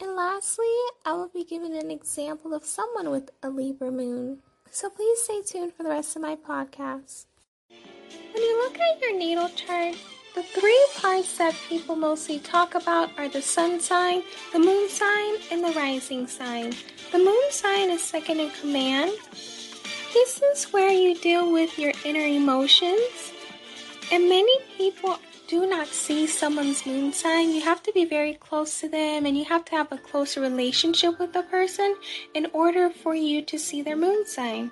and lastly, I will be giving an example of someone with a Libra moon. So please stay tuned for the rest of my podcast. When you look at your natal chart, the three parts that people mostly talk about are the sun sign, the moon sign, and the rising sign. The moon sign is second in command. This is where you deal with your inner emotions. And many people do not see someone's moon sign, you have to be very close to them and you have to have a close relationship with the person in order for you to see their moon sign.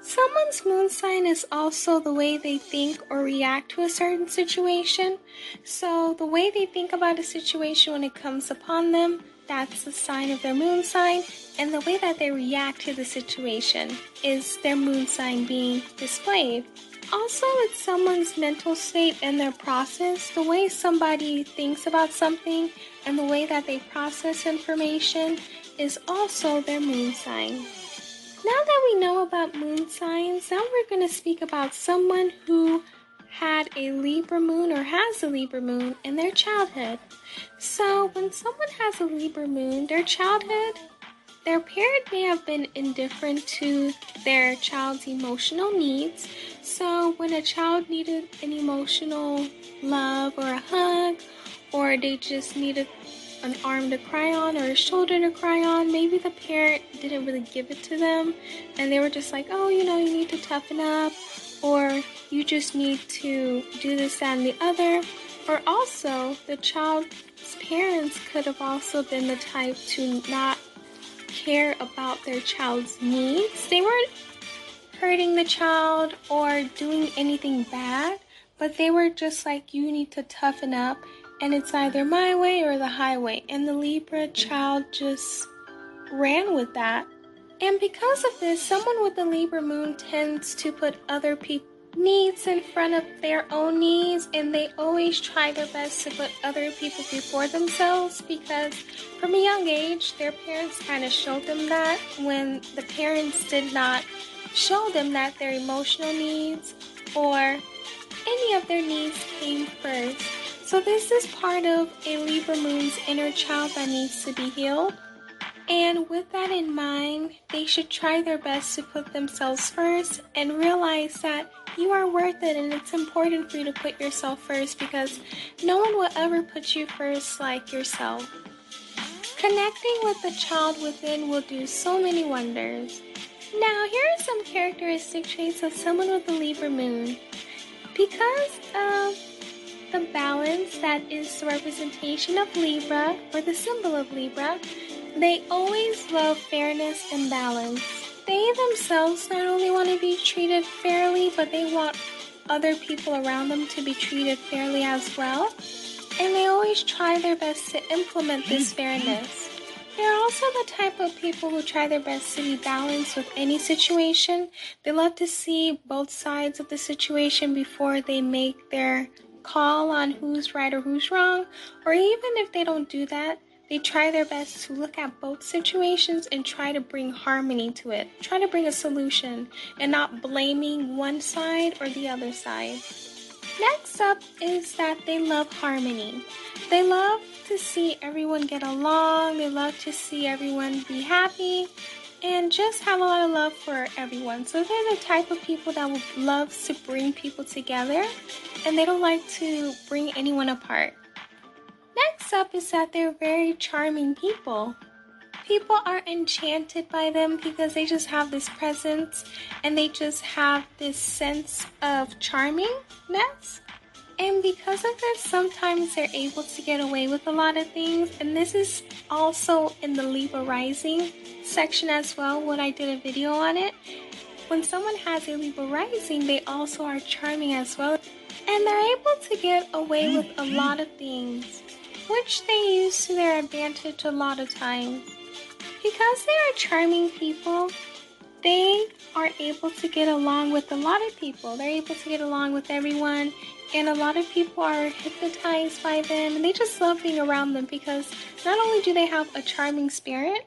Someone's moon sign is also the way they think or react to a certain situation. So, the way they think about a situation when it comes upon them, that's the sign of their moon sign, and the way that they react to the situation is their moon sign being displayed. Also, it's someone's mental state and their process, the way somebody thinks about something and the way that they process information is also their moon sign. Now that we know about moon signs, now we're going to speak about someone who had a Libra moon or has a Libra moon in their childhood. So, when someone has a Libra moon, their childhood their parent may have been indifferent to their child's emotional needs. So, when a child needed an emotional love or a hug, or they just needed an arm to cry on or a shoulder to cry on, maybe the parent didn't really give it to them and they were just like, oh, you know, you need to toughen up, or you just need to do this, that, and the other. Or also, the child's parents could have also been the type to not care about their child's needs. They weren't hurting the child or doing anything bad, but they were just like, you need to toughen up, and it's either my way or the highway. And the Libra child just ran with that. And because of this, someone with the Libra moon tends to put other people needs in front of their own needs and they always try their best to put other people before themselves because from a young age their parents kind of showed them that when the parents did not show them that their emotional needs or any of their needs came first. So this is part of a Libra moon's inner child that needs to be healed. And with that in mind, they should try their best to put themselves first and realize that you are worth it and it's important for you to put yourself first because no one will ever put you first like yourself. Connecting with the child within will do so many wonders. Now, here are some characteristic traits of someone with a Libra moon. Because of the balance that is the representation of Libra or the symbol of Libra, they always love fairness and balance. They themselves not only want to be treated fairly, but they want other people around them to be treated fairly as well. And they always try their best to implement this fairness. They're also the type of people who try their best to be balanced with any situation. They love to see both sides of the situation before they make their call on who's right or who's wrong. Or even if they don't do that, they try their best to look at both situations and try to bring harmony to it. Try to bring a solution and not blaming one side or the other side. Next up is that they love harmony. They love to see everyone get along, they love to see everyone be happy, and just have a lot of love for everyone. So they're the type of people that would love to bring people together and they don't like to bring anyone apart. Next up is that they're very charming people. People are enchanted by them because they just have this presence and they just have this sense of charmingness. And because of this, sometimes they're able to get away with a lot of things. And this is also in the Libra rising section as well, when I did a video on it. When someone has a Libra rising, they also are charming as well. And they're able to get away with a lot of things which they use to their advantage a lot of times. because they are charming people, they are able to get along with a lot of people. They're able to get along with everyone, and a lot of people are hypnotized by them, and they just love being around them because not only do they have a charming spirit,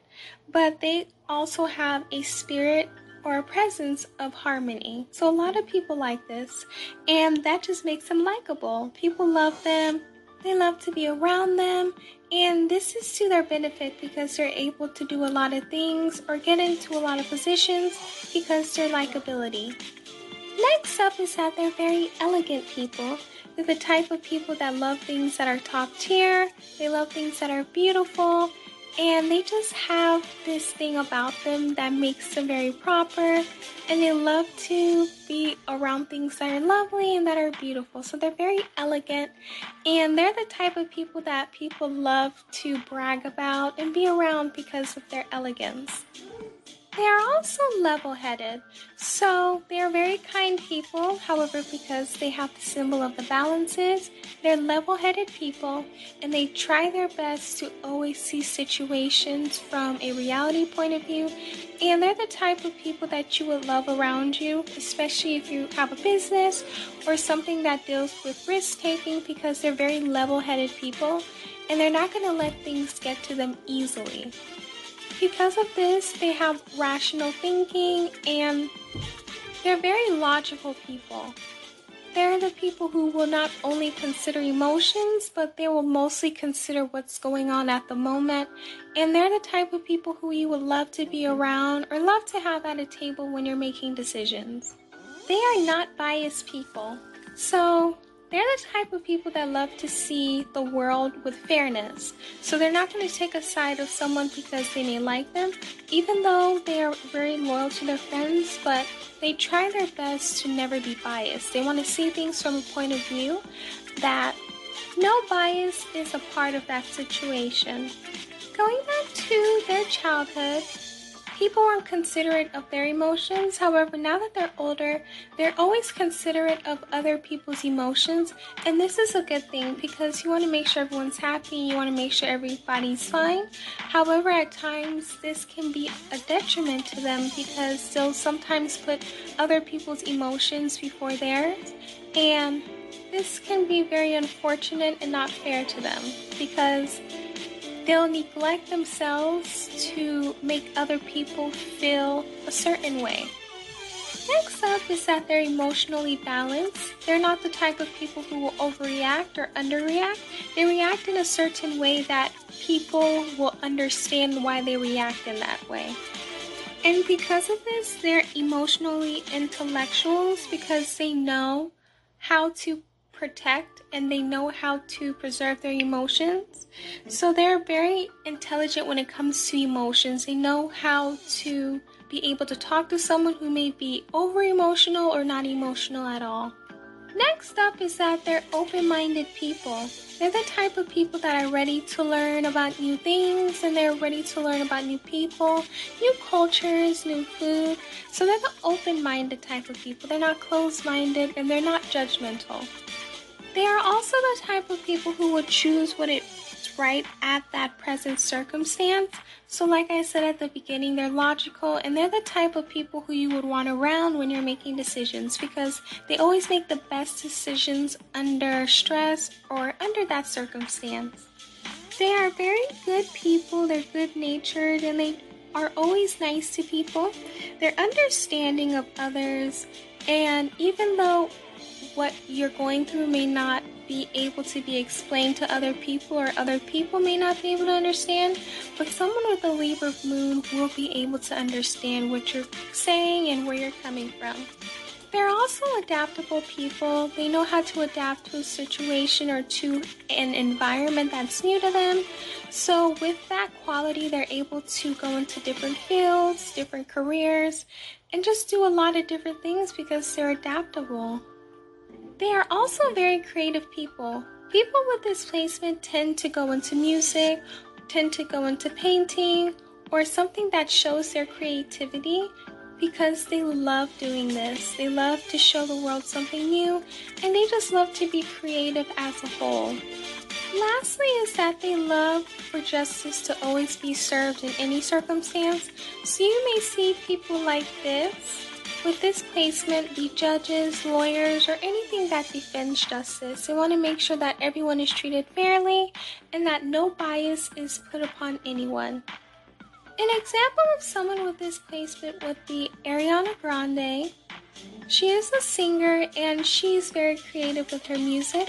but they also have a spirit or a presence of harmony. So a lot of people like this, and that just makes them likable. People love them, they love to be around them, and this is to their benefit because they're able to do a lot of things or get into a lot of positions because their likability. Next up is that they're very elegant people. They're the type of people that love things that are top tier, they love things that are beautiful, and they just have this thing about them that makes them very proper and they love to be around things that are lovely and that are beautiful. So they're very elegant and they're the type of people that people love to brag about and be around because of their elegance they are also level headed, so they are very kind people. However, because they have the symbol of the balances, they're level headed people and they try their best to always see situations from a reality point of view. And they're the type of people that you would love around you, especially if you have a business or something that deals with risk taking, because they're very level headed people and they're not going to let things get to them easily. Because of this, they have rational thinking and they're very logical people. They're the people who will not only consider emotions, but they will mostly consider what's going on at the moment. And they're the type of people who you would love to be around or love to have at a table when you're making decisions. They are not biased people. So they're the type of people that love to see the world with fairness. So they're not going to take a side of someone because they may like them, even though they are very loyal to their friends, but they try their best to never be biased. They want to see things from a point of view that no bias is a part of that situation. Going back to their childhood, People weren't considerate of their emotions. However, now that they're older, they're always considerate of other people's emotions. And this is a good thing because you want to make sure everyone's happy, you want to make sure everybody's fine. However, at times, this can be a detriment to them because they'll sometimes put other people's emotions before theirs. And this can be very unfortunate and not fair to them because They'll neglect themselves to make other people feel a certain way. Next up is that they're emotionally balanced. They're not the type of people who will overreact or underreact. They react in a certain way that people will understand why they react in that way. And because of this, they're emotionally intellectuals because they know how to protect and they know how to preserve their emotions. So they're very intelligent when it comes to emotions. They know how to be able to talk to someone who may be over emotional or not emotional at all. Next up is that they're open minded people. They're the type of people that are ready to learn about new things and they're ready to learn about new people, new cultures, new food. So they're the open minded type of people. They're not closed minded and they're not judgmental. They are also the type of people who would choose what is right at that present circumstance. So, like I said at the beginning, they're logical and they're the type of people who you would want around when you're making decisions because they always make the best decisions under stress or under that circumstance. They are very good people, they're good natured, and they are always nice to people. They're understanding of others, and even though what you're going through may not be able to be explained to other people or other people may not be able to understand, but someone with a Libra moon will be able to understand what you're saying and where you're coming from. They're also adaptable people. They know how to adapt to a situation or to an environment that's new to them. So, with that quality, they're able to go into different fields, different careers, and just do a lot of different things because they're adaptable. They are also very creative people. People with this placement tend to go into music, tend to go into painting, or something that shows their creativity because they love doing this. They love to show the world something new and they just love to be creative as a whole. Lastly, is that they love for justice to always be served in any circumstance. So you may see people like this. With this placement, be judges, lawyers, or anything that defends justice. They want to make sure that everyone is treated fairly and that no bias is put upon anyone. An example of someone with this placement would be Ariana Grande. She is a singer and she's very creative with her music.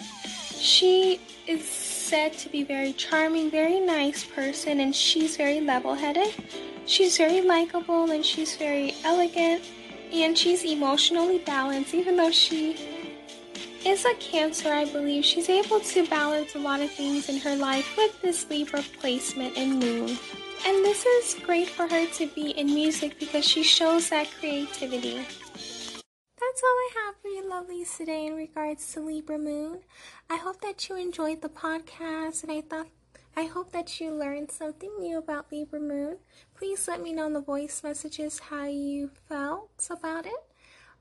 She is said to be very charming, very nice person, and she's very level headed. She's very likable and she's very elegant and she's emotionally balanced, even though she is a Cancer, I believe. She's able to balance a lot of things in her life with this Libra placement and moon. And this is great for her to be in music because she shows that creativity. That's all I have for you lovelies today in regards to Libra Moon. I hope that you enjoyed the podcast and I thought I hope that you learned something new about Libra Moon. Please let me know in the voice messages how you felt about it.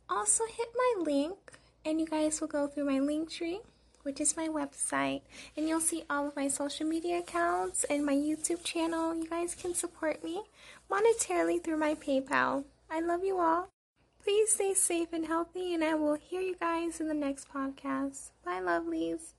Also hit my link and you guys will go through my link tree which is my website, and you'll see all of my social media accounts and my YouTube channel. You guys can support me monetarily through my PayPal. I love you all. Please stay safe and healthy, and I will hear you guys in the next podcast. Bye, lovelies.